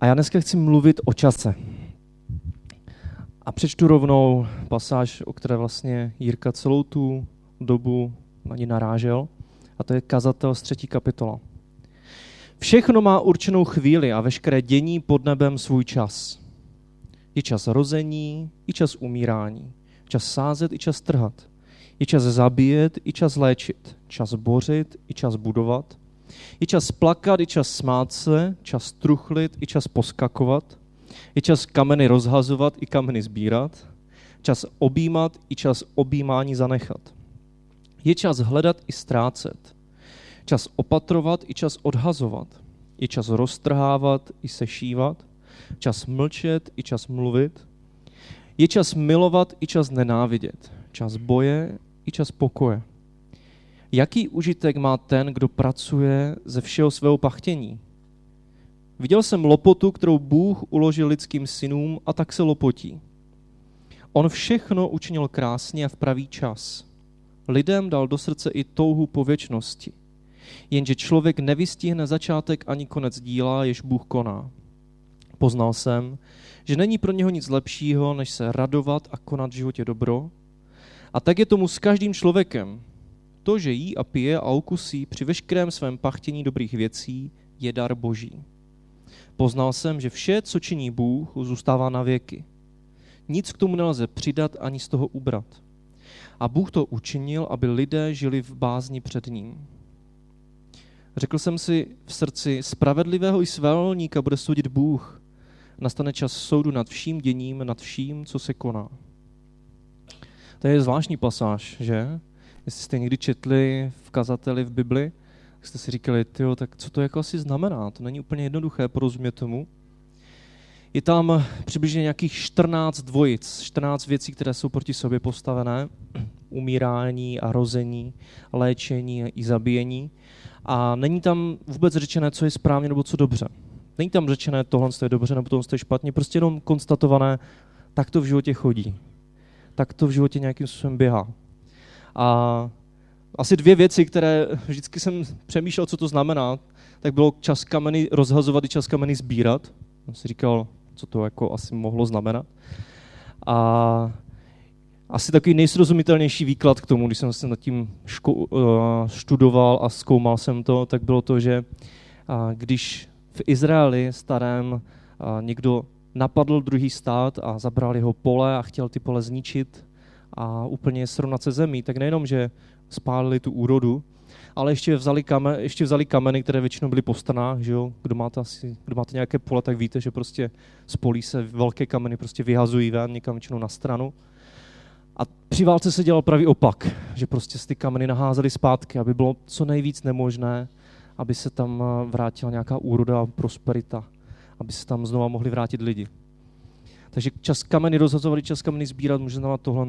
A já dneska chci mluvit o čase. A přečtu rovnou pasáž, o které vlastně Jirka celou tu dobu na ní narážel. A to je kazatel z třetí kapitola. Všechno má určenou chvíli a veškeré dění pod nebem svůj čas. Je čas rození, i čas umírání. Čas sázet, i čas trhat. Je čas zabíjet, i čas léčit. Čas bořit, i čas budovat. Je čas plakat, i čas smát se, čas truchlit, i čas poskakovat. Je čas kameny rozhazovat, i kameny sbírat. Čas objímat, i čas objímání zanechat. Je čas hledat i ztrácet. Čas opatrovat, i čas odhazovat. Je čas roztrhávat, i sešívat. Čas mlčet, i čas mluvit. Je čas milovat, i čas nenávidět. Čas boje, i čas pokoje. Jaký užitek má ten, kdo pracuje ze všeho svého pachtění? Viděl jsem lopotu, kterou Bůh uložil lidským synům a tak se lopotí. On všechno učinil krásně a v pravý čas. Lidem dal do srdce i touhu po věčnosti. Jenže člověk nevystihne začátek ani konec díla, jež Bůh koná. Poznal jsem, že není pro něho nic lepšího, než se radovat a konat v životě dobro. A tak je tomu s každým člověkem. To, že jí a pije a okusí při veškerém svém pachtění dobrých věcí, je dar boží. Poznal jsem, že vše, co činí Bůh, zůstává na věky. Nic k tomu nelze přidat ani z toho ubrat. A Bůh to učinil, aby lidé žili v bázni před ním. Řekl jsem si v srdci, spravedlivého i svévolníka bude soudit Bůh. Nastane čas soudu nad vším děním, nad vším, co se koná. To je zvláštní pasáž, že? Jestli jste někdy četli v kazateli v Bibli, tak jste si říkali, tyjo, tak co to jako asi znamená? To není úplně jednoduché porozumět tomu. Je tam přibližně nějakých 14 dvojic, 14 věcí, které jsou proti sobě postavené. Umírání a rození, léčení i zabíjení. A není tam vůbec řečené, co je správně nebo co dobře. Není tam řečené, tohle je dobře nebo tohle je špatně, prostě jenom konstatované, tak to v životě chodí. Tak to v životě nějakým způsobem běhá. A asi dvě věci, které vždycky jsem přemýšlel, co to znamená, tak bylo čas kameny rozhazovat i čas kameny sbírat. Jsem si říkal, co to jako asi mohlo znamenat. A asi takový nejsrozumitelnější výklad k tomu, když jsem se nad tím ško- uh, studoval a zkoumal jsem to, tak bylo to, že když v Izraeli starém někdo napadl druhý stát a zabral jeho pole a chtěl ty pole zničit a úplně srovnat se zemí, tak nejenom, že spálili tu úrodu, ale ještě vzali, kamen, ještě vzali kameny, které většinou byly po stranách, že jo? Kdo, máte asi, kdo máte nějaké pole, tak víte, že prostě spolí se velké kameny, prostě vyhazují ven někam většinou na stranu. A při válce se dělal pravý opak, že prostě ty kameny naházeli zpátky, aby bylo co nejvíc nemožné, aby se tam eh, vrátila nějaká úroda a prosperita, aby se tam znova mohli vrátit lidi. Takže čas kameny rozhazovali, čas kameny sbírat může znamenat tohle,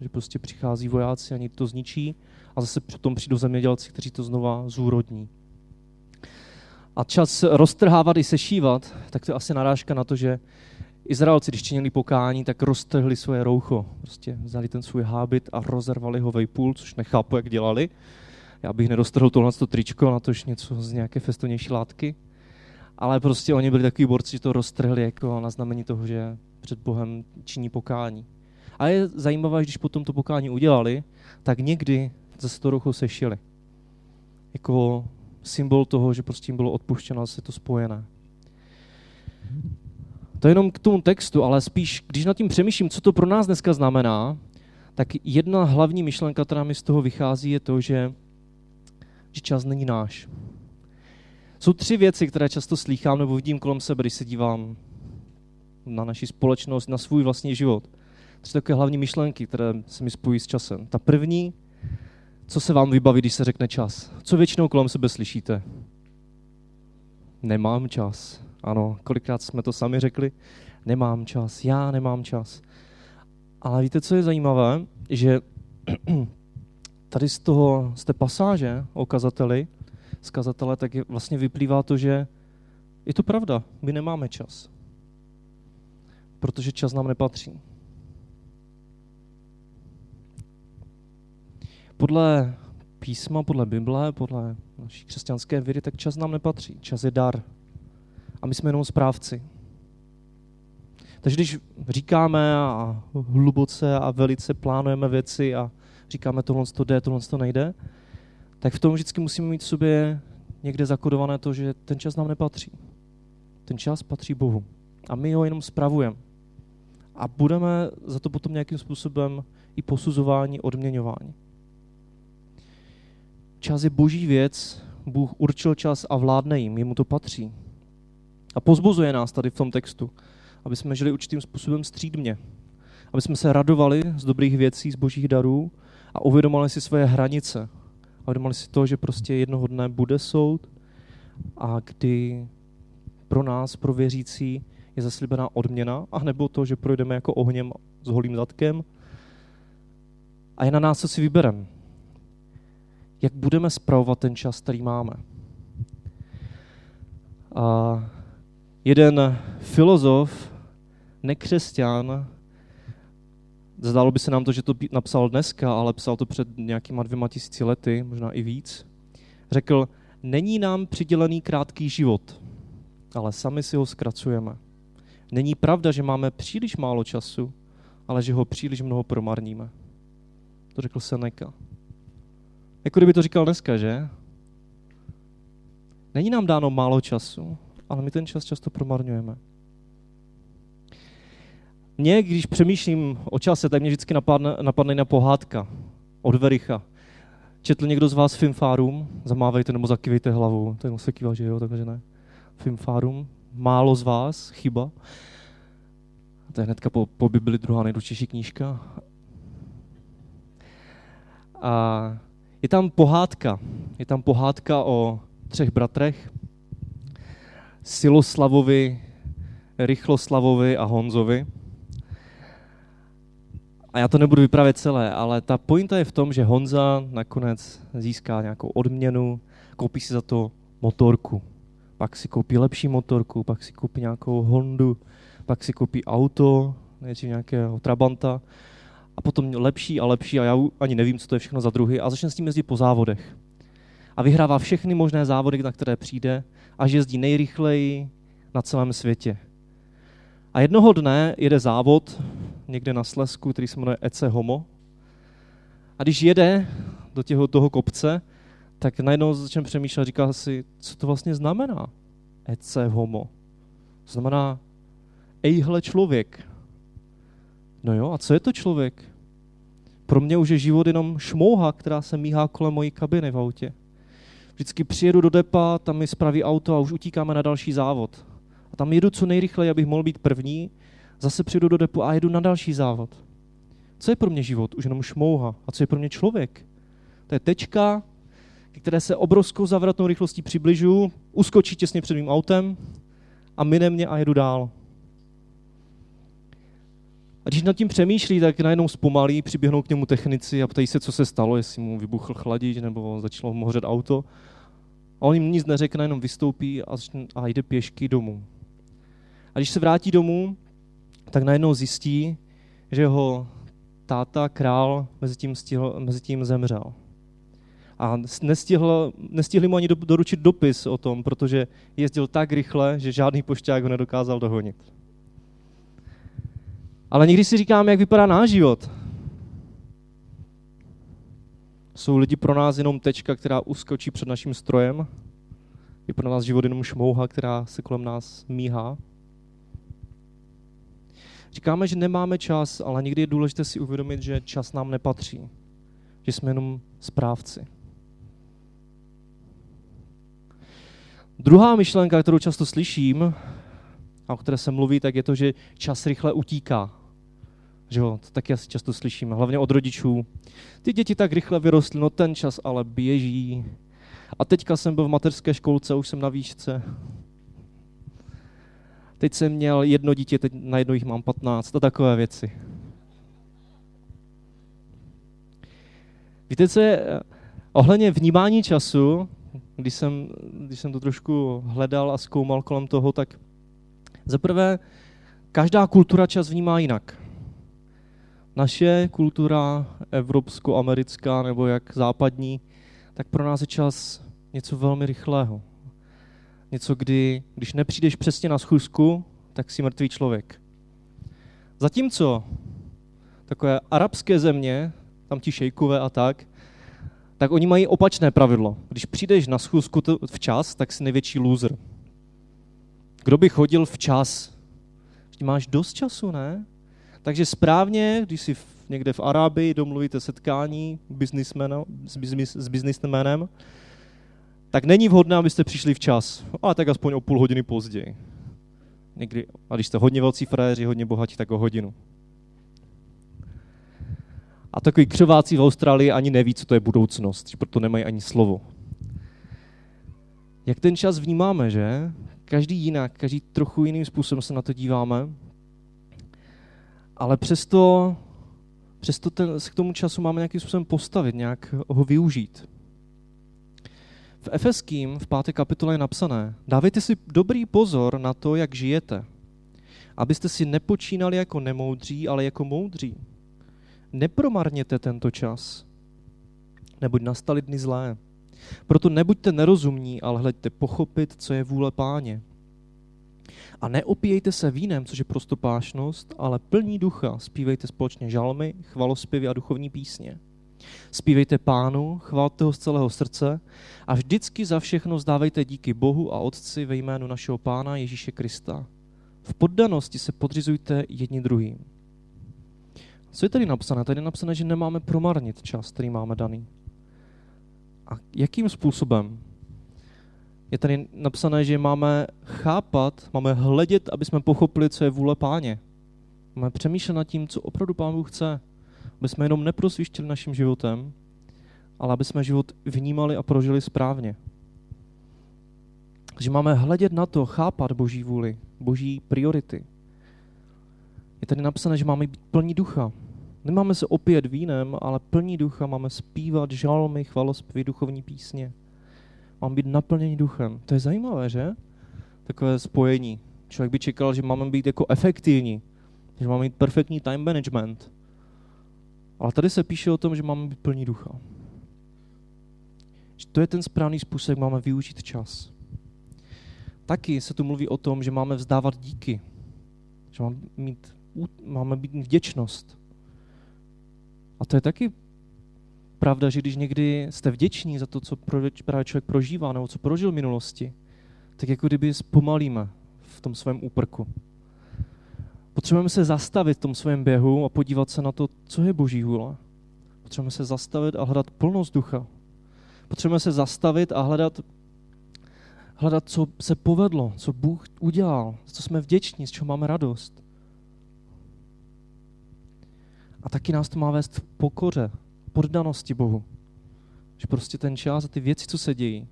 že prostě přichází vojáci, ani to zničí a zase potom přijdou zemědělci, kteří to znova zúrodní. A čas roztrhávat i sešívat, tak to je asi narážka na to, že Izraelci, když činili pokání, tak roztrhli svoje roucho. Prostě vzali ten svůj hábit a rozervali ho vejpůl, což nechápu, jak dělali. Já bych nedostřhl tohle tričko, na tož něco z nějaké festovnější látky. Ale prostě oni byli takový borci, že to roztrhli jako na znamení toho, že před Bohem činí pokání. A je zajímavé, když potom to pokání udělali, tak někdy zase to roucho sešili. Jako symbol toho, že prostě jim bylo odpuštěno se to spojené. To je jenom k tomu textu, ale spíš, když nad tím přemýšlím, co to pro nás dneska znamená, tak jedna hlavní myšlenka, která mi z toho vychází, je to, že, že čas není náš. Jsou tři věci, které často slýchám nebo vidím kolem sebe, když se dívám na naši společnost, na svůj vlastní život. Tři takové hlavní myšlenky, které se mi spojí s časem. Ta první, co se vám vybaví, když se řekne čas? Co většinou kolem sebe slyšíte? Nemám čas. Ano, kolikrát jsme to sami řekli? Nemám čas, já nemám čas. Ale víte, co je zajímavé? Že tady z, toho, z té pasáže o kazateli, z kazatele, tak je, vlastně vyplývá to, že je to pravda, my nemáme čas. Protože čas nám nepatří. Podle písma, podle Bible, podle naší křesťanské víry, tak čas nám nepatří. Čas je dar. a my jsme jenom správci. Takže když říkáme a hluboce a velice plánujeme věci a říkáme tohle to jde, tohle to nejde, tak v tom vždycky musíme mít v sobě někde zakodované to, že ten čas nám nepatří. Ten čas patří Bohu. A my ho jenom spravujeme. A budeme za to potom nějakým způsobem i posuzování, odměňování. Čas je boží věc, Bůh určil čas a vládne jim, jemu to patří. A pozbuzuje nás tady v tom textu, aby jsme žili určitým způsobem střídmě. Aby jsme se radovali z dobrých věcí, z božích darů a uvědomili si svoje hranice. A uvědomili si to, že prostě jednoho dne bude soud a kdy pro nás, pro věřící, je zaslíbená odměna, anebo to, že projdeme jako ohněm s holým zadkem. A je na nás, co si vybereme. Jak budeme spravovat ten čas, který máme. A jeden filozof, nekřesťan, zdálo by se nám to, že to napsal dneska, ale psal to před nějakýma dvěma tisíci lety, možná i víc, řekl, není nám přidělený krátký život, ale sami si ho zkracujeme. Není pravda, že máme příliš málo času, ale že ho příliš mnoho promarníme. To řekl Seneca. Jako kdyby to říkal dneska, že? Není nám dáno málo času, ale my ten čas často promarňujeme. Mně, když přemýšlím o čase, tak mě vždycky napadne, napadne na pohádka od Vericha. Četl někdo z vás Fimfárum? Zamávejte nebo zakivejte hlavu. Tak se kývá, že jo, takže ne. Fimfárum, málo z vás, chyba. To je hnedka po, po Bibli druhá nejdůležitější knížka. A je tam pohádka. Je tam pohádka o třech bratrech. Siloslavovi, Rychloslavovi a Honzovi. A já to nebudu vyprávět celé, ale ta pointa je v tom, že Honza nakonec získá nějakou odměnu, koupí si za to motorku pak si koupí lepší motorku, pak si koupí nějakou Hondu, pak si koupí auto, nejdřív nějakého Trabanta, a potom lepší a lepší a já ani nevím, co to je všechno za druhy a začne s tím jezdit po závodech. A vyhrává všechny možné závody, na které přijde, až jezdí nejrychleji na celém světě. A jednoho dne jede závod někde na Slesku, který se jmenuje Ece Homo. A když jede do těho, toho kopce, tak najednou začne přemýšlet, říká si, co to vlastně znamená ece homo. Znamená, ejhle člověk. No jo, a co je to člověk? Pro mě už je život jenom šmouha, která se míhá kolem mojí kabiny v autě. Vždycky přijedu do depa, tam mi spraví auto a už utíkáme na další závod. A tam jedu co nejrychleji, abych mohl být první, zase přijedu do depu a jedu na další závod. Co je pro mě život? Už jenom šmouha. A co je pro mě člověk? To je tečka, které se obrovskou zavratnou rychlostí přibližu, uskočí těsně před mým autem a mine mě a jedu dál. A když nad tím přemýšlí, tak najednou zpomalí, přiběhnou k němu technici a ptají se, co se stalo, jestli mu vybuchl chladič nebo začalo mu hořet auto. A on jim nic neřekne, jenom vystoupí a, začne, a jde pěšky domů. A když se vrátí domů, tak najednou zjistí, že jeho táta, král, mezi tím, stihl, mezi tím zemřel a nestihl, nestihli mu ani do, doručit dopis o tom, protože jezdil tak rychle, že žádný pošťák ho nedokázal dohonit. Ale někdy si říkáme, jak vypadá náš život. Jsou lidi pro nás jenom tečka, která uskočí před naším strojem? Je pro nás život jenom šmouha, která se kolem nás míhá? Říkáme, že nemáme čas, ale někdy je důležité si uvědomit, že čas nám nepatří. Že jsme jenom správci. Druhá myšlenka, kterou často slyším, a o které se mluví, tak je to, že čas rychle utíká. Že jo, to taky asi často slyšíme, hlavně od rodičů. Ty děti tak rychle vyrostly, no ten čas ale běží. A teďka jsem byl v mateřské školce, už jsem na výšce. Teď jsem měl jedno dítě, teď najednou jich mám 15 a takové věci. Víte, co je ohledně vnímání času, když jsem, když jsem to trošku hledal a zkoumal kolem toho, tak zaprvé každá kultura čas vnímá jinak. Naše kultura, evropsko-americká nebo jak západní, tak pro nás je čas něco velmi rychlého. Něco, kdy, když nepřijdeš přesně na schůzku, tak jsi mrtvý člověk. Zatímco takové arabské země, tam ti šejkové a tak, tak oni mají opačné pravidlo. Když přijdeš na schůzku včas, tak jsi největší loser. Kdo by chodil včas? Máš dost času, ne? Takže správně, když si někde v Arábii domluvíte setkání s, biznis, tak není vhodné, abyste přišli včas, ale tak aspoň o půl hodiny později. Někdy, a když jste hodně velcí frajeři, hodně bohatí, tak o hodinu. A takový křováci v Austrálii ani neví, co to je budoucnost, proto nemají ani slovo. Jak ten čas vnímáme, že? Každý jinak, každý trochu jiným způsobem se na to díváme. Ale přesto, přesto ten, se k tomu času máme nějakým způsobem postavit, nějak ho využít. V Efeským v páté kapitole je napsané, dávejte si dobrý pozor na to, jak žijete, abyste si nepočínali jako nemoudří, ale jako moudří. Nepromarněte tento čas, neboť nastaly dny zlé. Proto nebuďte nerozumní, ale hleďte pochopit, co je vůle páně. A neopíjejte se vínem, což je prostopášnost, ale plní ducha. Spívejte společně žalmy, chvalospěvy a duchovní písně. Spívejte pánu, chválte ho z celého srdce a vždycky za všechno zdávejte díky Bohu a Otci ve jménu našeho pána Ježíše Krista. V poddanosti se podřizujte jedni druhým. Co je tady napsané? Tady je napsané, že nemáme promarnit čas, který máme daný. A jakým způsobem? Je tady napsané, že máme chápat, máme hledět, aby jsme pochopili, co je vůle páně. Máme přemýšlet nad tím, co opravdu pán Bůh chce. Aby jsme jenom neprosvištěli naším životem, ale aby jsme život vnímali a prožili správně. Takže máme hledět na to, chápat Boží vůli, Boží priority. Je tady napsané, že máme být plní ducha. Nemáme se opět vínem, ale plní ducha, máme zpívat žalmy, chvalospěvy, duchovní písně. Mám být naplněný duchem. To je zajímavé, že? Takové spojení. Člověk by čekal, že máme být jako efektivní, že máme mít perfektní time management. Ale tady se píše o tom, že máme být plní ducha. Že to je ten správný způsob, jak máme využít čas. Taky se tu mluví o tom, že máme vzdávat díky. Že máme, mít, máme být vděčnost. A to je taky pravda, že když někdy jste vděční za to, co právě člověk prožívá nebo co prožil v minulosti, tak jako kdyby zpomalíme v tom svém úprku. Potřebujeme se zastavit v tom svém běhu a podívat se na to, co je Boží vůle. Potřebujeme se zastavit a hledat plnost ducha. Potřebujeme se zastavit a hledat, hledat, co se povedlo, co Bůh udělal, co jsme vděční, z čeho máme radost. A taky nás to má vést v pokoře, poddanosti Bohu. Že prostě ten čas a ty věci, co se dějí,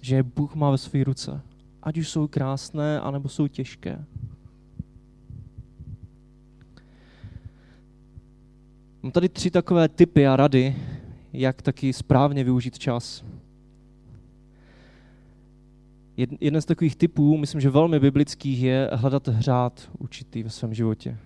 že Bůh má ve své ruce. Ať už jsou krásné, anebo jsou těžké. Mám tady tři takové typy a rady, jak taky správně využít čas. Jeden z takových typů, myslím, že velmi biblických, je hledat hřát určitý ve svém životě.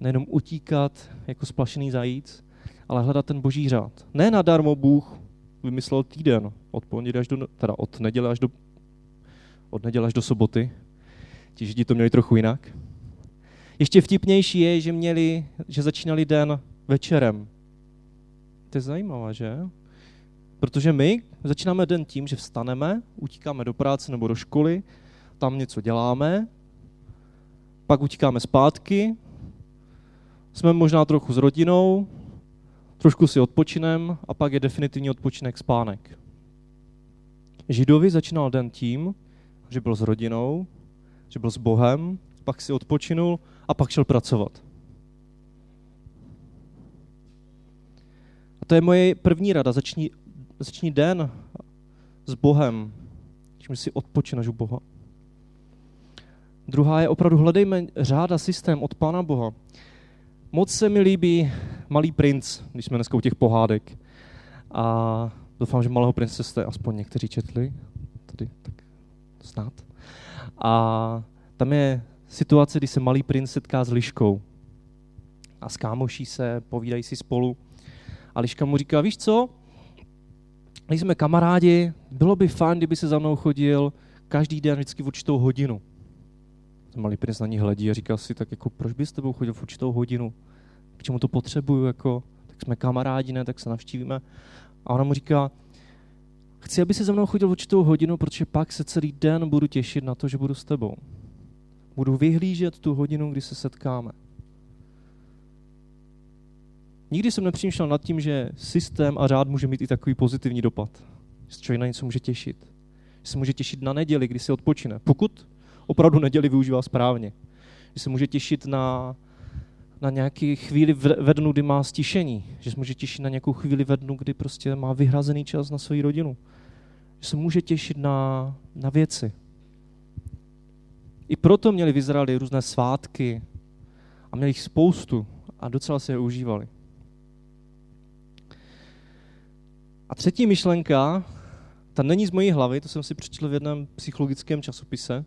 Nejenom utíkat jako splašený zajíc, ale hledat ten boží řád. Ne nadarmo Bůh vymyslel týden, od pondělí až do, teda od neděle až do, od neděle až do soboty. Ti židi to měli trochu jinak. Ještě vtipnější je, že měli, že začínali den večerem. To je zajímavé, že? Protože my začínáme den tím, že vstaneme, utíkáme do práce nebo do školy, tam něco děláme, pak utíkáme zpátky, jsme možná trochu s rodinou, trošku si odpočinem a pak je definitivní odpočinek spánek. Židovi začínal den tím, že byl s rodinou, že byl s Bohem, pak si odpočinul a pak šel pracovat. A to je moje první rada. Začni, začni den s Bohem, když si odpočineš u Boha. Druhá je opravdu hledejme řád a systém od Pána Boha. Moc se mi líbí Malý princ, když jsme dneska u těch pohádek. A doufám, že Malého prince jste aspoň někteří četli. Tady tak snad. A tam je situace, kdy se malý princ setká s liškou. A skámoší se, povídají si spolu. A liška mu říká, víš co, jsme kamarádi, bylo by fajn, kdyby se za mnou chodil každý den vždycky v určitou hodinu. Malý princ na ní hledí a říká si, tak jako proč by s tebou chodil v určitou hodinu? K čemu to potřebuju? Jako, tak jsme kamarádi, ne, tak se navštívíme. A ona mu říká, chci, aby se za mnou chodil v určitou hodinu, protože pak se celý den budu těšit na to, že budu s tebou. Budu vyhlížet tu hodinu, kdy se setkáme. Nikdy jsem nepřemýšlel nad tím, že systém a řád může mít i takový pozitivní dopad. Že člověk na něco může těšit. Že se může těšit na neděli, kdy si odpočine. Pokud opravdu neděli využívá správně. Že se může těšit na, na nějaký chvíli ve dnu, kdy má stišení. Že se může těšit na nějakou chvíli ve dnu, kdy prostě má vyhrazený čas na svou rodinu. Že se může těšit na, na věci. I proto měli v Izraeli různé svátky a měli jich spoustu a docela se je užívali. A třetí myšlenka, ta není z mojí hlavy, to jsem si přečetl v jednom psychologickém časopise,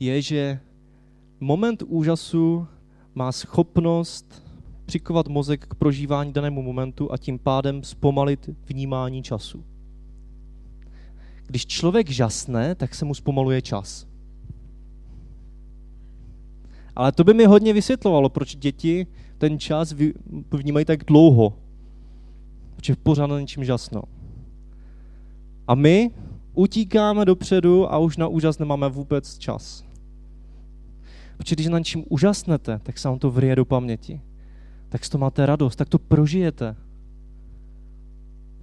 je, že moment úžasu má schopnost přikovat mozek k prožívání danému momentu a tím pádem zpomalit vnímání času. Když člověk žasne, tak se mu zpomaluje čas. Ale to by mi hodně vysvětlovalo, proč děti ten čas vnímají tak dlouho. Protože pořád na něčím žasnou. A my utíkáme dopředu a už na úžas nemáme vůbec čas. Protože když na něčím úžasnete, tak se vám to vryje do paměti. Tak z toho máte radost, tak to prožijete.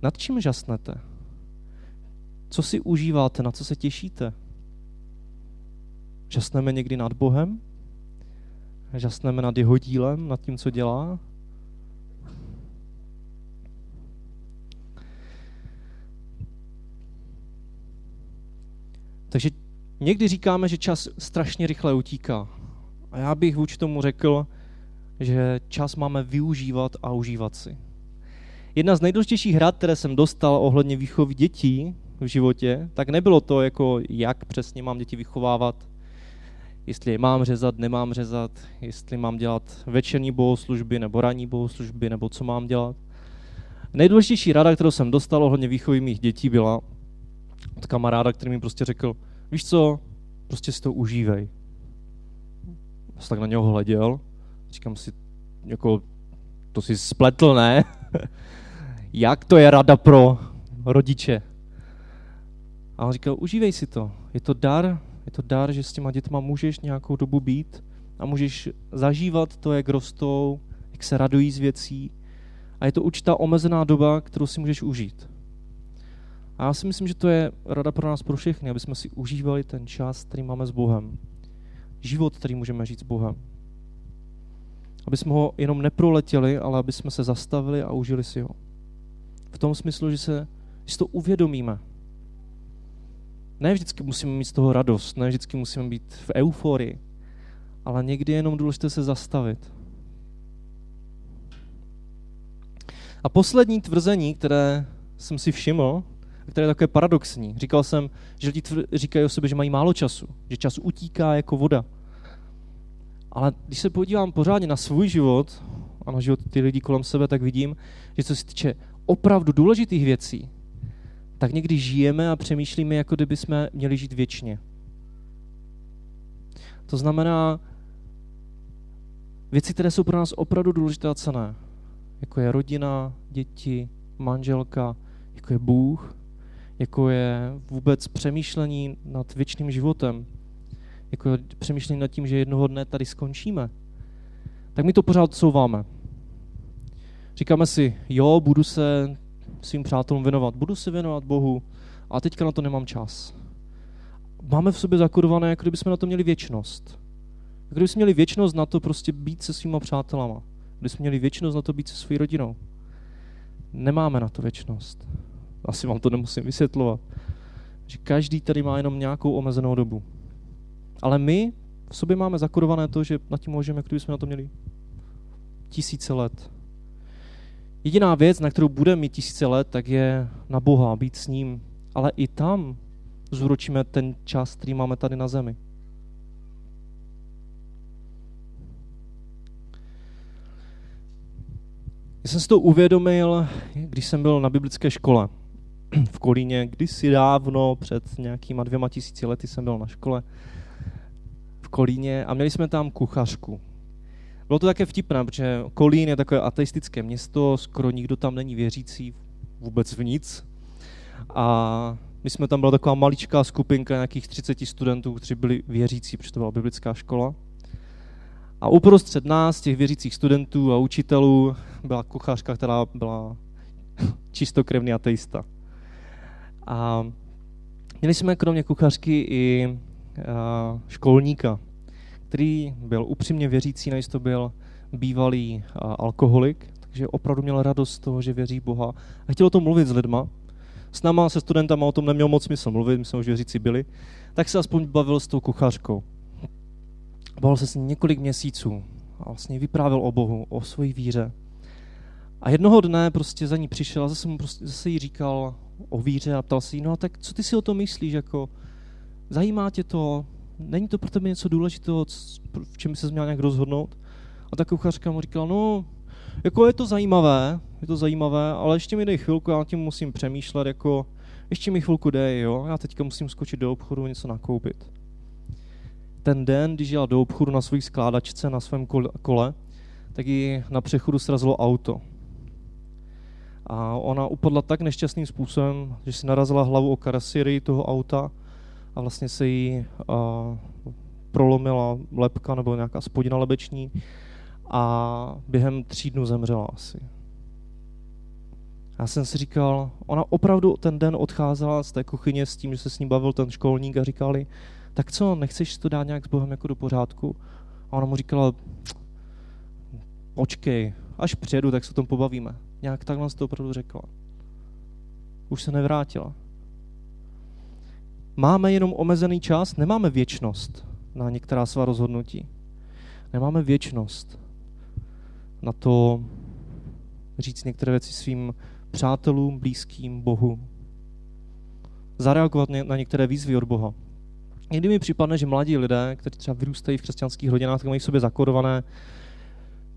Nad čím žasnete? Co si užíváte, na co se těšíte? Žasneme někdy nad Bohem? Žasneme nad jeho dílem, nad tím, co dělá? Takže někdy říkáme, že čas strašně rychle utíká. A já bych vůči tomu řekl, že čas máme využívat a užívat si. Jedna z nejdůležitějších hrad, které jsem dostal ohledně výchovy dětí v životě, tak nebylo to, jako jak přesně mám děti vychovávat, jestli je mám řezat, nemám řezat, jestli mám dělat večerní bohoslužby nebo ranní bohoslužby, nebo co mám dělat. Nejdůležitější rada, kterou jsem dostal ohledně výchovy mých dětí, byla od kamaráda, který mi prostě řekl, víš co, prostě si to užívej. Já jsem tak na něho hleděl, říkám si, jako, to si spletl, ne? Jak to je rada pro rodiče? A on říkal, užívej si to, je to dar, je to dar, že s těma dětma můžeš nějakou dobu být a můžeš zažívat to, jak rostou, jak se radují z věcí. A je to určitá omezená doba, kterou si můžeš užít. A já si myslím, že to je rada pro nás, pro všechny, aby jsme si užívali ten čas, který máme s Bohem. Život, který můžeme žít s Bohem. Aby jsme ho jenom neproletěli, ale aby jsme se zastavili a užili si ho. V tom smyslu, že, se, že si to uvědomíme, ne vždycky musíme mít z toho radost, ne vždycky musíme být v euforii, ale někdy je jenom důležité se zastavit. A poslední tvrzení, které jsem si všiml, které je takové paradoxní. Říkal jsem, že lidi říkají o sobě, že mají málo času, že čas utíká jako voda. Ale když se podívám pořádně na svůj život a na život ty lidí kolem sebe, tak vidím, že co se týče opravdu důležitých věcí, tak někdy žijeme a přemýšlíme, jako kdyby jsme měli žít věčně. To znamená, věci, které jsou pro nás opravdu důležité a cené, jako je rodina, děti, manželka, jako je Bůh, jako je vůbec přemýšlení nad věčným životem, jako je přemýšlení nad tím, že jednoho dne tady skončíme, tak my to pořád odsouváme. Říkáme si, jo, budu se svým přátelům věnovat. Budu se věnovat Bohu a teďka na to nemám čas. Máme v sobě zakodované, jako kdybychom na to měli věčnost. Jako kdybychom měli věčnost na to prostě být se svýma přátelama. Kdybychom měli věčnost na to být se svou rodinou. Nemáme na to věčnost. Asi vám to nemusím vysvětlovat. Že každý tady má jenom nějakou omezenou dobu. Ale my v sobě máme zakodované to, že nad tím můžeme, jako kdybychom na to měli tisíce let. Jediná věc, na kterou budeme mít tisíce let, tak je na Boha, být s ním. Ale i tam zúročíme ten čas, který máme tady na zemi. Já jsem si to uvědomil, když jsem byl na biblické škole. v Kolíně. Kdysi dávno, před nějakýma dvěma tisíci lety jsem byl na škole v Kolíně a měli jsme tam kuchařku. Bylo to také vtipné, protože Kolín je takové ateistické město, skoro nikdo tam není věřící vůbec v nic. A my jsme tam byla taková maličká skupinka nějakých 30 studentů, kteří byli věřící, protože to byla biblická škola. A uprostřed nás, těch věřících studentů a učitelů, byla kuchařka, která byla čistokrevný ateista. A měli jsme kromě kuchařky i školníka, který byl upřímně věřící, než to byl bývalý alkoholik, takže opravdu měl radost z toho, že věří Boha a chtěl o tom mluvit s lidma. S náma, se studentama o tom neměl moc smysl mluvit, my jsme už věřící byli, tak se aspoň bavil s tou kuchařkou. Bavil se s ní několik měsíců a vlastně vyprávěl o Bohu, o své víře. A jednoho dne prostě za ní přišel a zase, mu prostě, zase jí říkal o víře a ptal se jí, no a tak co ty si o tom myslíš, jako zajímá tě to, není to pro tebe něco důležitého, v čem se měl nějak rozhodnout? A ta kuchařka mu říkala, no, jako je to zajímavé, je to zajímavé, ale ještě mi dej chvilku, já tím musím přemýšlet, jako ještě mi chvilku dej, jo, já teďka musím skočit do obchodu něco nakoupit. Ten den, když jela do obchodu na své skládačce, na svém kole, tak ji na přechodu srazilo auto. A ona upadla tak nešťastným způsobem, že si narazila hlavu o karoserii toho auta a vlastně se jí uh, prolomila lepka nebo nějaká spodina lebeční a během tří dnů zemřela asi. Já jsem si říkal, ona opravdu ten den odcházela z té kuchyně s tím, že se s ní bavil ten školník a říkali, tak co, nechceš to dát nějak s Bohem jako do pořádku? A ona mu říkala, počkej, až přijedu, tak se o tom pobavíme. Nějak takhle to opravdu řekla. Už se nevrátila. Máme jenom omezený čas, nemáme věčnost na některá svá rozhodnutí. Nemáme věčnost na to říct některé věci svým přátelům, blízkým, Bohu. Zareagovat na některé výzvy od Boha. Někdy mi připadne, že mladí lidé, kteří třeba vyrůstají v křesťanských rodinách, tak mají v sobě zakodované,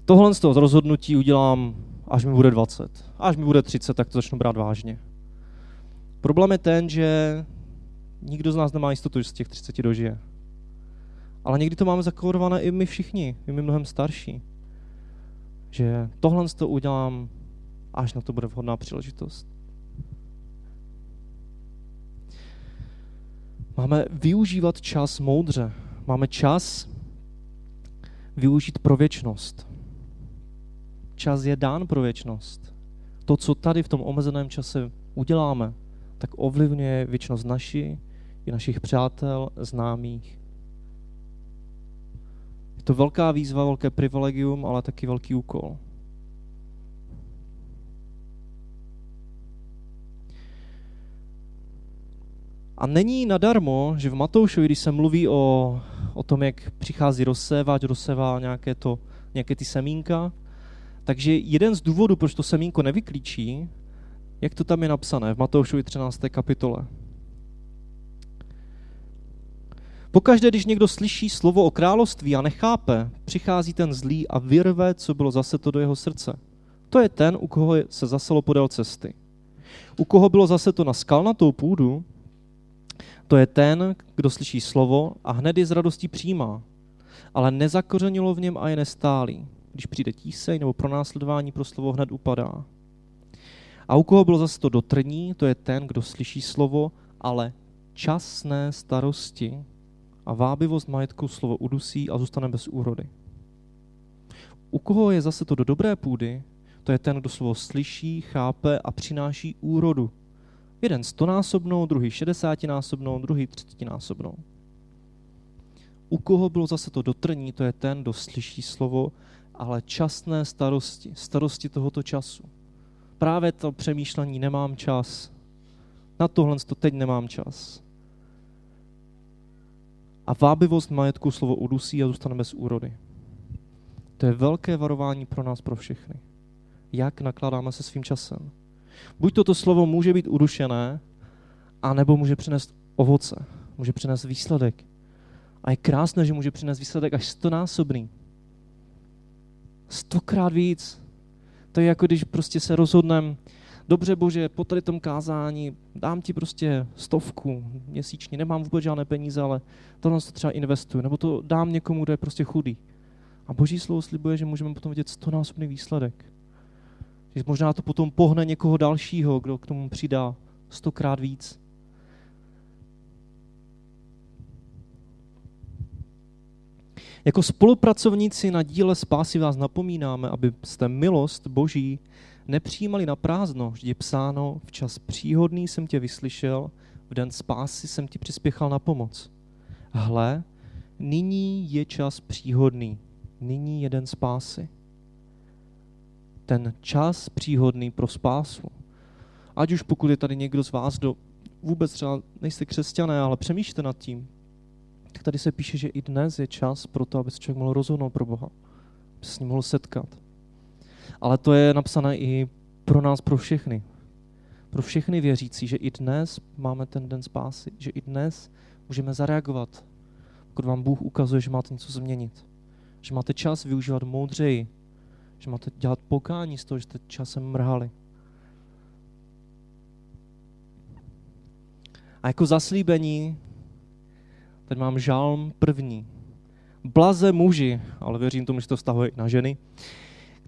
tohle z toho rozhodnutí udělám, až mi bude 20. Až mi bude 30, tak to začnu brát vážně. Problém je ten, že nikdo z nás nemá jistotu, že z těch 30 dožije. Ale někdy to máme zakódované i my všichni, i my mnohem starší. Že tohle to udělám, až na to bude vhodná příležitost. Máme využívat čas moudře. Máme čas využít pro věčnost. Čas je dán pro věčnost. To, co tady v tom omezeném čase uděláme, tak ovlivňuje věčnost naší i našich přátel, známých. Je to velká výzva, velké privilegium, ale taky velký úkol. A není nadarmo, že v Matoušovi, když se mluví o, o tom, jak přichází rozsévat, rozsévá nějaké, to, nějaké ty semínka, takže jeden z důvodů, proč to semínko nevyklíčí, jak to tam je napsané v Matoušovi 13. kapitole. Pokaždé, když někdo slyší slovo o království a nechápe, přichází ten zlý a vyrve, co bylo zase to do jeho srdce. To je ten, u koho se zaselo podél cesty. U koho bylo zase to na skalnatou půdu, to je ten, kdo slyší slovo a hned je z radostí přijímá, ale nezakořenilo v něm a je nestálý. Když přijde tísej nebo pronásledování pro slovo, hned upadá. A u koho bylo zase to dotrní, to je ten, kdo slyší slovo, ale časné starosti a vábivost majetku slovo udusí a zůstane bez úrody. U koho je zase to do dobré půdy, to je ten, kdo slovo slyší, chápe a přináší úrodu. Jeden stonásobnou, druhý šedesátinásobnou, druhý třicetinásobnou. U koho bylo zase to dotrní, to je ten, kdo slyší slovo, ale časné starosti, starosti tohoto času. Právě to přemýšlení, nemám čas. Na tohle to teď nemám čas a vábivost majetku slovo udusí a zůstane bez úrody. To je velké varování pro nás, pro všechny. Jak nakládáme se svým časem. Buď toto slovo může být udušené, anebo může přinést ovoce, může přinést výsledek. A je krásné, že může přinést výsledek až stonásobný. Stokrát víc. To je jako když prostě se rozhodneme dobře bože, po tady tom kázání dám ti prostě stovku měsíčně, nemám vůbec žádné peníze, ale tohle to třeba investuju, nebo to dám někomu, kdo je prostě chudý. A boží slovo slibuje, že můžeme potom vidět stonásobný výsledek. Že možná to potom pohne někoho dalšího, kdo k tomu přidá stokrát víc. Jako spolupracovníci na díle spásy vás napomínáme, abyste milost Boží nepřijímali na prázdno. Vždy je psáno, v čas příhodný jsem tě vyslyšel, v den spásy jsem ti přispěchal na pomoc. Hle, nyní je čas příhodný, nyní je den spásy. Ten čas příhodný pro spásu. Ať už pokud je tady někdo z vás, kdo vůbec třeba nejste křesťané, ale přemýšlíte nad tím, tak tady se píše, že i dnes je čas pro to, aby se člověk mohl rozhodnout pro Boha, aby se s ním mohl setkat. Ale to je napsané i pro nás, pro všechny. Pro všechny věřící, že i dnes máme ten den spásy, že i dnes můžeme zareagovat, pokud vám Bůh ukazuje, že máte něco změnit. Že máte čas využívat moudřeji, že máte dělat pokání z toho, že jste časem mrhali. A jako zaslíbení Teď mám žálm první. Blaze muži, ale věřím tomu, že to vztahuje i na ženy,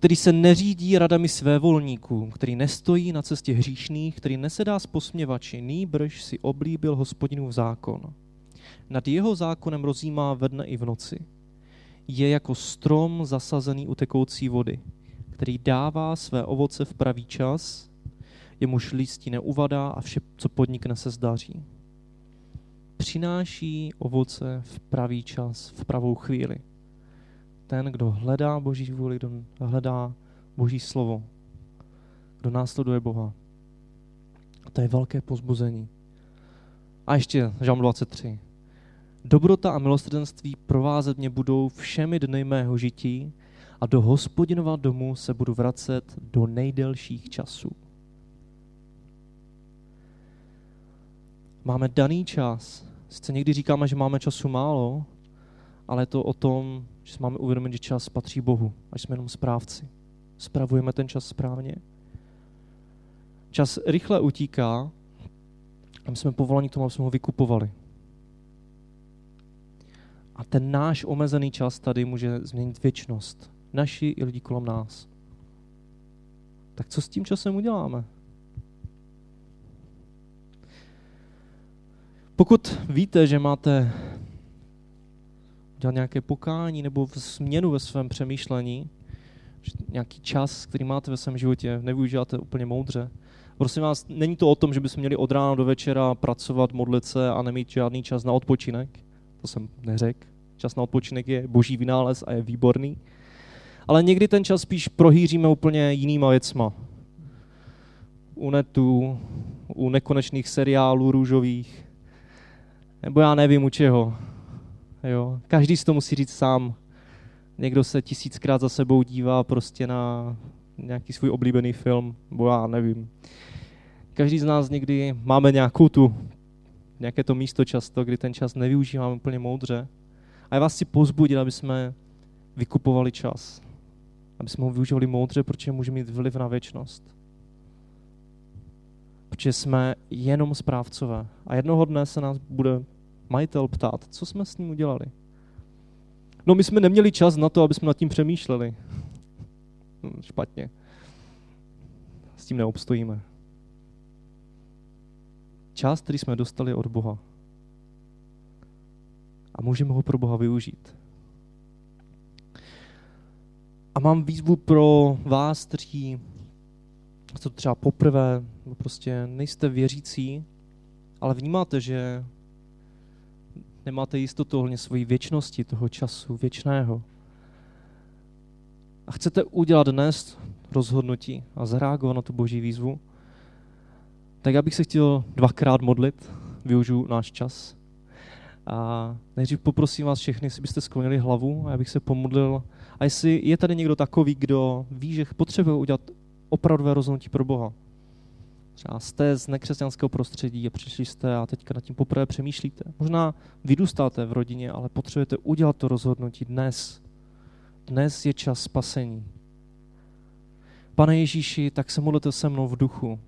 který se neřídí radami své volníků, který nestojí na cestě hříšných, který nesedá s posměvači, nýbrž si oblíbil hospodinův zákon. Nad jeho zákonem rozjímá ve dne i v noci. Je jako strom zasazený u tekoucí vody, který dává své ovoce v pravý čas, jemuž listí neuvadá a vše, co podnikne, se zdaří přináší ovoce v pravý čas, v pravou chvíli. Ten, kdo hledá Boží vůli, kdo hledá Boží slovo, kdo následuje Boha. A to je velké pozbuzení. A ještě Žalm 23. Dobrota a milosrdenství provázet mě budou všemi dny mého žití a do hospodinova domu se budu vracet do nejdelších časů. Máme daný čas, Sice někdy říkáme, že máme času málo, ale je to o tom, že si máme uvědomit, že čas patří Bohu, až jsme jenom správci. Spravujeme ten čas správně. Čas rychle utíká a my jsme povoláni k tomu, aby jsme ho vykupovali. A ten náš omezený čas tady může změnit věčnost. Naši i lidi kolem nás. Tak co s tím časem uděláme? Pokud víte, že máte dělat nějaké pokání nebo změnu ve svém přemýšlení, že nějaký čas, který máte ve svém životě, nevyužíváte úplně moudře. Prosím vás, není to o tom, že bychom měli od rána do večera pracovat, modlit se a nemít žádný čas na odpočinek. To jsem neřekl. Čas na odpočinek je boží vynález a je výborný. Ale někdy ten čas spíš prohýříme úplně jinýma věcma. U netu, u nekonečných seriálů růžových, nebo já nevím u čeho. Jo. Každý si to musí říct sám. Někdo se tisíckrát za sebou dívá prostě na nějaký svůj oblíbený film, nebo já nevím. Každý z nás někdy máme nějakou tu, nějaké to místo často, kdy ten čas nevyužíváme úplně moudře. A já vás chci pozbudit, aby jsme vykupovali čas. Aby jsme ho využívali moudře, protože může mít vliv na věčnost protože jsme jenom správcové. A jednoho dne se nás bude majitel ptát, co jsme s ním udělali. No my jsme neměli čas na to, aby jsme nad tím přemýšleli. No, špatně. S tím neobstojíme. Čas, který jsme dostali od Boha. A můžeme ho pro Boha využít. A mám výzvu pro vás, kteří to třeba poprvé, prostě nejste věřící, ale vnímáte, že nemáte jistotu ohledně svojí věčnosti, toho času věčného. A chcete udělat dnes rozhodnutí a zareagovat na tu boží výzvu, tak já bych se chtěl dvakrát modlit, využiju náš čas. A nejdřív poprosím vás všechny, jestli byste sklonili hlavu a já bych se pomodlil. A jestli je tady někdo takový, kdo ví, že potřebuje udělat opravdové rozhodnutí pro Boha. Třeba jste z nekřesťanského prostředí a přišli jste a teďka nad tím poprvé přemýšlíte. Možná vyrůstáte v rodině, ale potřebujete udělat to rozhodnutí dnes. Dnes je čas spasení. Pane Ježíši, tak se modlete se mnou v duchu.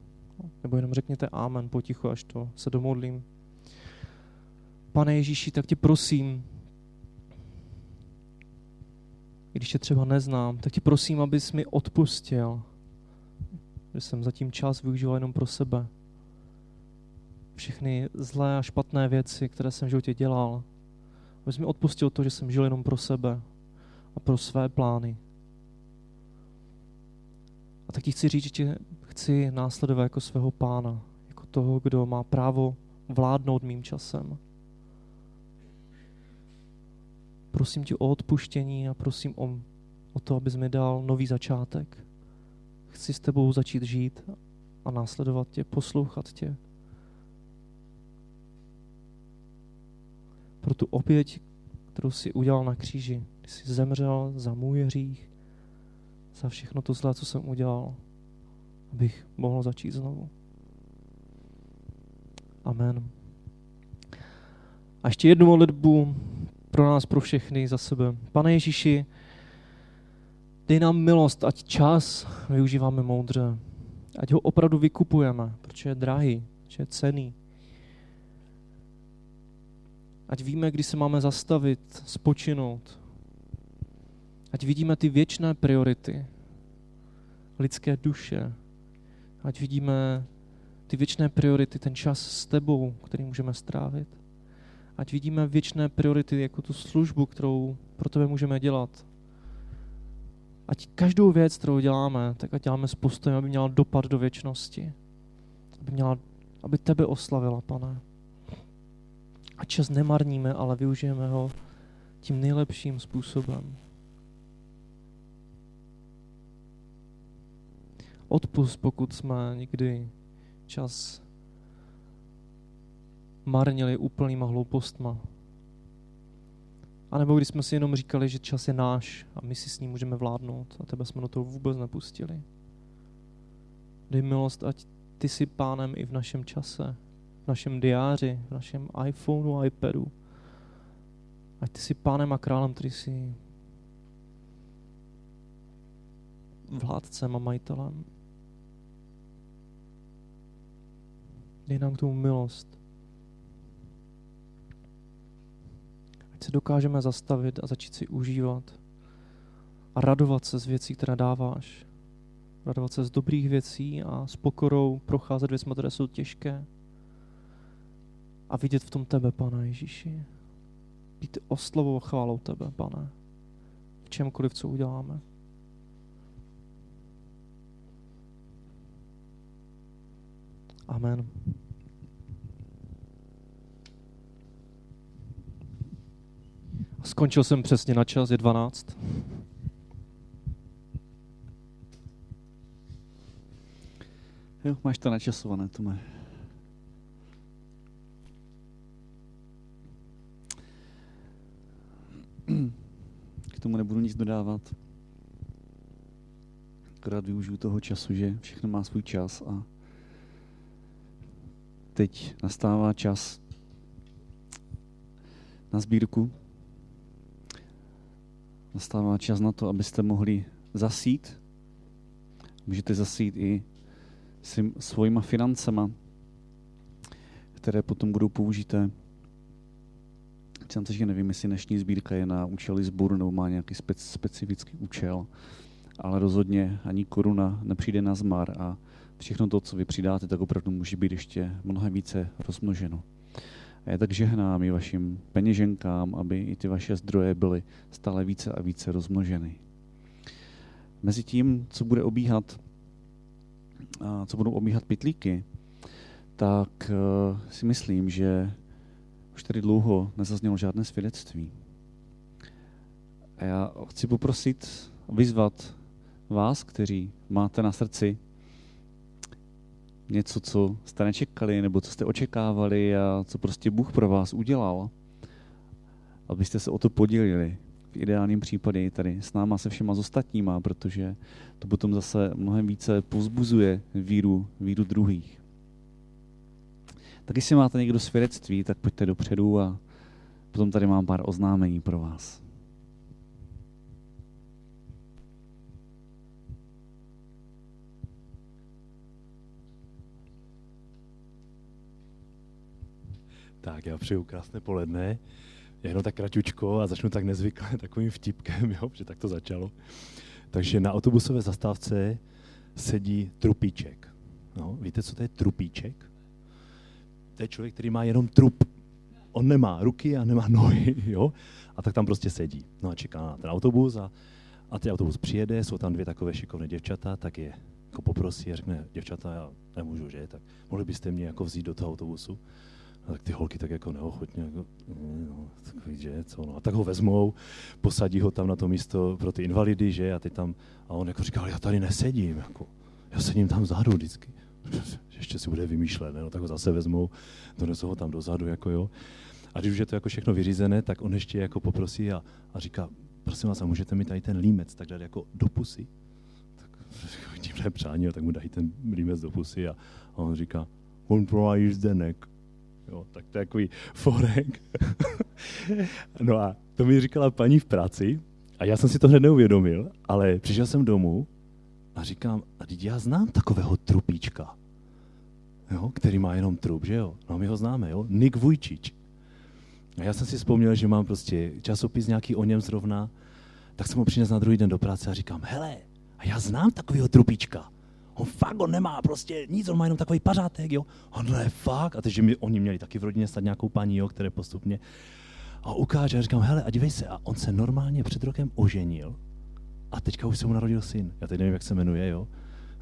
Nebo jenom řekněte amen potichu, až to se domodlím. Pane Ježíši, tak tě prosím, i když tě třeba neznám, tak tě prosím, abys mi odpustil, že jsem zatím čas využíval jenom pro sebe. Všechny zlé a špatné věci, které jsem v životě dělal, abys mi odpustil to, že jsem žil jenom pro sebe a pro své plány. A tak ti chci říct, že tě chci následovat jako svého pána, jako toho, kdo má právo vládnout mým časem. Prosím tě o odpuštění a prosím o, o to, abys mi dal nový začátek. Chci s tebou začít žít a následovat tě, poslouchat tě. Pro tu oběť, kterou jsi udělal na kříži, kdy jsi zemřel za můj hřích, za všechno to zlé, co jsem udělal, abych mohl začít znovu. Amen. A ještě jednu modlitbu pro nás, pro všechny, za sebe. Pane Ježíši, dej nám milost, ať čas využíváme moudře. Ať ho opravdu vykupujeme, protože je drahý, protože je cený. Ať víme, kdy se máme zastavit, spočinout. Ať vidíme ty věčné priority lidské duše. Ať vidíme ty věčné priority, ten čas s tebou, který můžeme strávit. Ať vidíme věčné priority jako tu službu, kterou pro tebe můžeme dělat. Ať každou věc, kterou děláme, tak ať děláme s postojem, aby měla dopad do věčnosti. Aby, měla, aby tebe oslavila, pane. A čas nemarníme, ale využijeme ho tím nejlepším způsobem. Odpust, pokud jsme někdy čas marnili úplnýma hloupostma. A nebo když jsme si jenom říkali, že čas je náš a my si s ním můžeme vládnout a tebe jsme do toho vůbec nepustili. Dej milost, ať ty jsi pánem i v našem čase, v našem diáři, v našem iPhoneu, iPadu. Ať ty jsi pánem a králem, který jsi vládcem a majitelem. Dej nám k tomu milost. Se dokážeme zastavit a začít si užívat a radovat se z věcí, které dáváš. Radovat se z dobrých věcí a s pokorou procházet věcmi, které jsou těžké. A vidět v tom tebe, Pane Ježíši. Být oslovou a chválou tebe, Pane. V čemkoliv, co uděláme. Amen. Skončil jsem přesně na čas, je 12. Jo, máš to načasované, Tome. K tomu nebudu nic dodávat. Akorát využiju toho času, že všechno má svůj čas a teď nastává čas na sbírku. Nastává čas na to, abyste mohli zasít. Můžete zasít i svojima financema, které potom budou použité. Jsem že nevím, jestli dnešní sbírka je na účely sboru nebo má nějaký spec, specifický účel, ale rozhodně ani koruna nepřijde na zmar a všechno to, co vy přidáte, tak opravdu může být ještě mnohem více rozmnoženo. A já tak žehnám i vašim peněženkám, aby i ty vaše zdroje byly stále více a více rozmnoženy. Mezi tím, co bude obíhat, co budou obíhat pitlíky, tak e, si myslím, že už tady dlouho nezaznělo žádné svědectví. A já chci poprosit, vyzvat vás, kteří máte na srdci něco, co jste nečekali, nebo co jste očekávali a co prostě Bůh pro vás udělal, abyste se o to podělili. V ideálním případě tady s náma se všema ostatníma, protože to potom zase mnohem více povzbuzuje víru, víru druhých. Tak jestli máte někdo svědectví, tak pojďte dopředu a potom tady mám pár oznámení pro vás. Tak já přeju krásné poledne, jenom tak kratučko a začnu tak nezvykle takovým vtipkem, jo, že tak to začalo. Takže na autobusové zastávce sedí trupíček. No, víte, co to je trupíček? To je člověk, který má jenom trup. On nemá ruky a nemá nohy, jo? A tak tam prostě sedí. No a čeká na ten autobus a, a ten autobus přijede, jsou tam dvě takové šikovné děvčata, tak je jako poprosí a řekne, děvčata, já nemůžu, že? Tak mohli byste mě jako vzít do toho autobusu? A tak ty holky tak jako neochotně, jako, no, takový, že, co, no. A tak ho vezmou, posadí ho tam na to místo pro ty invalidy, že, a ty tam, a on jako říkal, já tady nesedím, jako, já sedím tam vzadu vždycky. Ještě si bude vymýšlet, ne? No, tak ho zase vezmou, donesou ho tam dozadu, jako jo. A když už je to jako všechno vyřízené, tak on ještě jako poprosí a, a říká, prosím vás, a můžete mi tady ten límec tak dát jako do pusy? Tak tímhle přání, tak mu dají ten límec do pusy a, a on říká, on pro Zdenek. Jo, tak to je takový forek. no a to mi říkala paní v práci a já jsem si to hned neuvědomil, ale přišel jsem domů a říkám, a teď já znám takového trupíčka, jo, který má jenom trup, že jo? No my ho známe, jo? Nik Vujčič. A já jsem si vzpomněl, že mám prostě časopis nějaký o něm zrovna, tak jsem ho přinesl na druhý den do práce a říkám, hele, a já znám takového trupíčka. On fakt, on nemá prostě nic, on má jenom takový pařátek, jo. On ne, fakt. A takže mi, oni měli taky v rodině stát nějakou paní, jo, které postupně a ukáže. A říkám, hele, a dívej se, a on se normálně před rokem oženil a teďka už se mu narodil syn. Já teď nevím, jak se jmenuje, jo.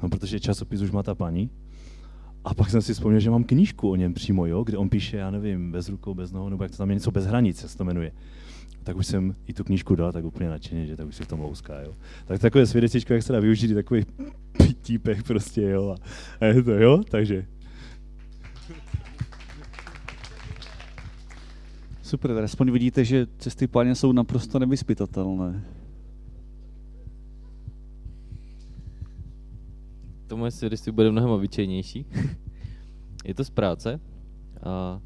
No, protože časopis už má ta paní. A pak jsem si vzpomněl, že mám knížku o něm přímo, jo, kde on píše, já nevím, bez rukou, bez nohou, nebo jak to tam je něco bez hranic, se to jmenuje tak už jsem i tu knížku dal tak úplně nadšeně, že tak už se v tom louská, jo. Tak takové svědecíčko, jak se dá využít, takový típek prostě, jo. A je to, jo, takže. Super, tak aspoň vidíte, že cesty páně jsou naprosto nevyspytatelné. To moje svědectví bude mnohem obyčejnější. je to z práce a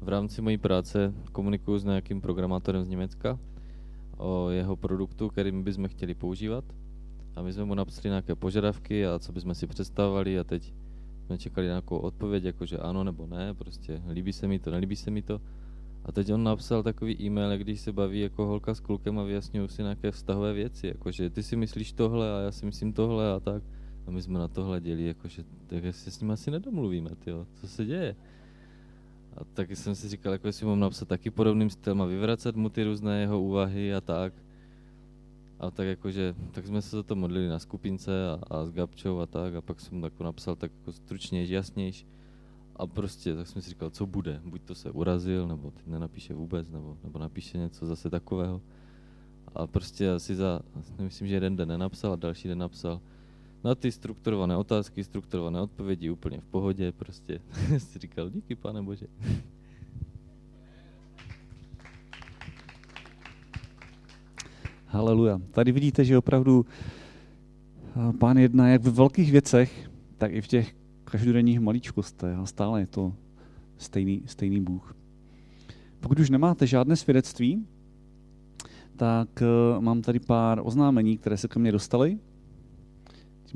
v rámci mojí práce komunikuju s nějakým programátorem z Německa o jeho produktu, kterým bychom chtěli používat. A my jsme mu napsali nějaké požadavky a co bychom si představovali a teď jsme čekali nějakou odpověď, jakože ano nebo ne, prostě líbí se mi to, nelíbí se mi to. A teď on napsal takový e-mail, když se baví jako holka s klukem a vyjasňují si nějaké vztahové věci, jakože ty si myslíš tohle a já si myslím tohle a tak. A my jsme na tohle děli, jakože tak se s ním asi nedomluvíme, tyjo, co se děje. A taky jsem si říkal, jako jestli mám napsat taky podobným stylem a vyvracet mu ty různé jeho úvahy a tak. A tak jakože, tak jsme se za to modlili na skupince a, a s Gabčou a tak a pak jsem tak napsal tak jako stručnější, jasnější. A prostě tak jsem si říkal, co bude. Buď to se urazil, nebo teď nenapíše vůbec, nebo, nebo napíše něco zase takového. A prostě asi za, myslím, že jeden den nenapsal a další den napsal, na ty strukturované otázky, strukturované odpovědi úplně v pohodě, prostě si říkal, díky pane Bože. Haleluja. Tady vidíte, že opravdu eh, pán jedná jak ve velkých věcech, tak i v těch každodenních maličkostech a stále je to stejný, stejný Bůh. Pokud už nemáte žádné svědectví, tak uh, mám tady pár oznámení, které se ke mně dostaly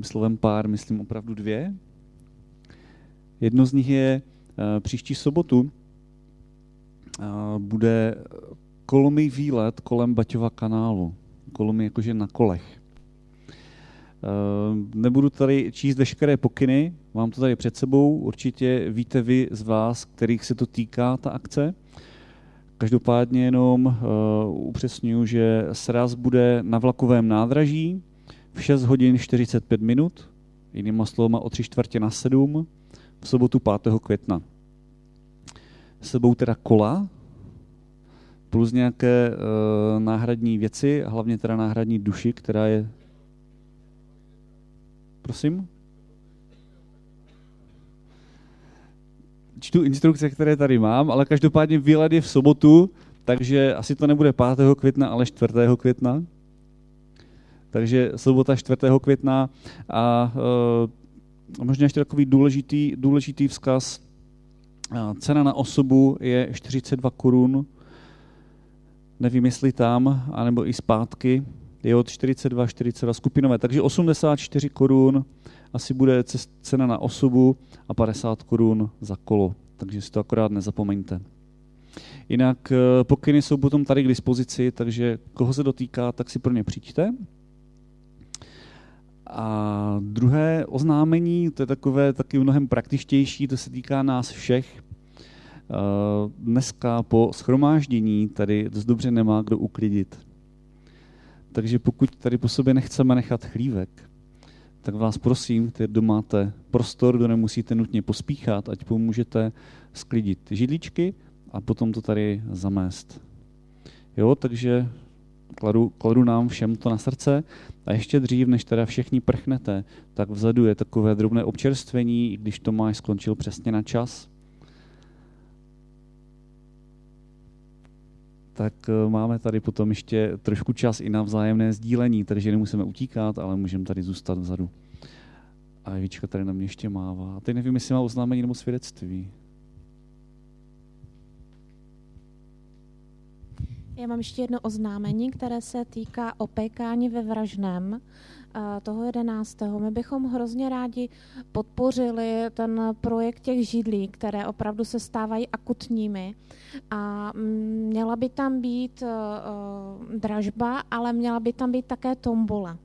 tím slovem pár myslím opravdu dvě. Jedno z nich je eh, příští sobotu eh, bude kolomý výlet kolem Baťova kanálu. Kolomý jakože na kolech. Eh, nebudu tady číst veškeré pokyny, mám to tady před sebou, určitě víte vy z vás, kterých se to týká, ta akce. Každopádně jenom upřesňuji, že sraz bude na vlakovém nádraží, v 6 hodin 45 minut, jinýma slovama o 3 čtvrtě na 7, v sobotu 5. května. S sebou teda kola, plus nějaké uh, náhradní věci, hlavně teda náhradní duši, která je... Prosím? Čtu instrukce, které tady mám, ale každopádně výlet je v sobotu, takže asi to nebude 5. května, ale 4. května. Takže sobota 4. května a uh, možná ještě takový důležitý, důležitý vzkaz. Cena na osobu je 42 korun, nevím jestli tam, anebo i zpátky, je od 42, 42 skupinové, takže 84 korun asi bude cena na osobu a 50 korun za kolo, takže si to akorát nezapomeňte. Jinak pokyny jsou potom tady k dispozici, takže koho se dotýká, tak si pro ně přijďte. A druhé oznámení, to je takové taky mnohem praktičtější, to se týká nás všech. Dneska po schromáždění tady dost dobře nemá kdo uklidit. Takže pokud tady po sobě nechceme nechat chlívek, tak vás prosím, kdo máte prostor, kdo nemusíte nutně pospíchat, ať pomůžete sklidit židličky a potom to tady zamést. Jo, takže kladu, kladu nám všem to na srdce a ještě dřív, než teda všichni prchnete, tak vzadu je takové drobné občerstvení, když Tomáš skončil přesně na čas. Tak eh, máme tady potom ještě trošku čas i na vzájemné sdílení, takže nemusíme utíkat, ale můžeme tady zůstat vzadu. A Evička tady na mě ještě mává. A teď nevím, jestli má oznámení nebo svědectví. Já mám ještě jedno oznámení, které se týká opékání ve Vražném eh, toho 11. My bychom hrozně rádi podpořili ten projekt těch židlí, které opravdu se stávají akutními. A mm, měla by tam být uh, dražba, ale měla by tam být také tombola.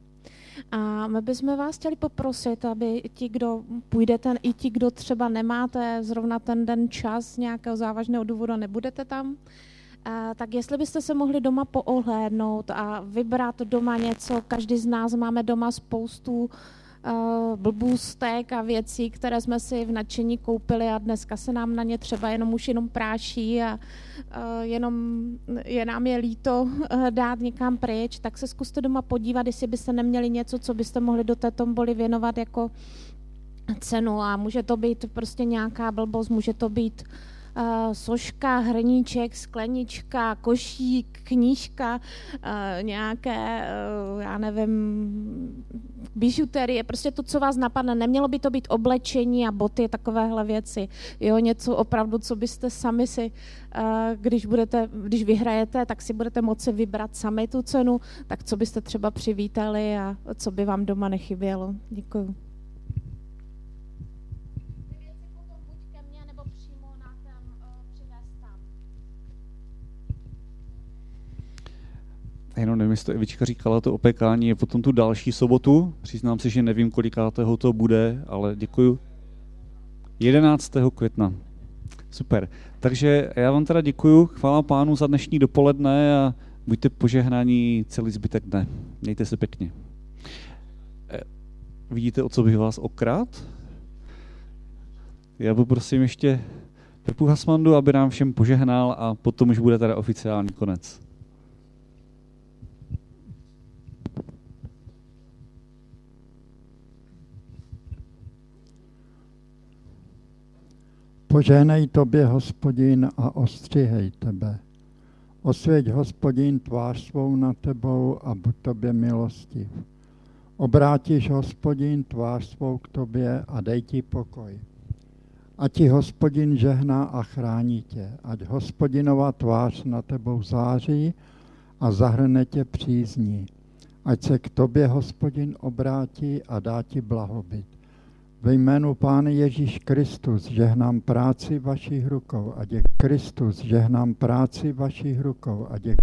A my bychom vás chtěli poprosit, aby ti, kdo půjdete, i ti, kdo třeba nemáte zrovna ten den čas nějakého závažného důvodu nebudete tam, tak jestli byste se mohli doma poohlédnout a vybrat doma něco, každý z nás máme doma spoustu uh, blbůstek a věcí, které jsme si v nadšení koupili a dneska se nám na ně třeba jenom už jenom práší a uh, jenom je nám je líto uh, dát někam pryč, tak se zkuste doma podívat, jestli byste neměli něco, co byste mohli do té tomboli věnovat jako cenu. A může to být prostě nějaká blbost, může to být uh, soška, hrníček, sklenička, košík, knížka, uh, nějaké, uh, já nevím, bižuterie, prostě to, co vás napadne. Nemělo by to být oblečení a boty, takovéhle věci. Jo, něco opravdu, co byste sami si, když, budete, když vyhrajete, tak si budete moci vybrat sami tu cenu, tak co byste třeba přivítali a co by vám doma nechybělo. Děkuji. Jenom nevím, jestli to Evička říkala, to opekání je potom tu další sobotu. Přiznám se, že nevím, kolikátého to bude, ale děkuju. 11. května. Super. Takže já vám teda děkuju, chvála pánu za dnešní dopoledne a buďte požehnaní celý zbytek dne. Mějte se pěkně. E, vidíte, o co bych vás okrát? Já poprosím ještě Pepu Hasmandu, aby nám všem požehnal a potom už bude teda oficiální konec. Požehnej tobě, hospodin, a ostřihej tebe. Osvěť, hospodin, tvář svou na tebou a buď tobě milostiv. Obrátíš, hospodin, tvář svou k tobě a dej ti pokoj. A ti hospodin žehná a chrání tě, ať hospodinova tvář na tebou září a zahrne tě přízní. Ať se k tobě hospodin obrátí a dá ti blahobyt. Ve jménu Pána Ježíš Kristus žehnám práci vašich rukou a děk Kristus žehnám práci vašich rukou a děk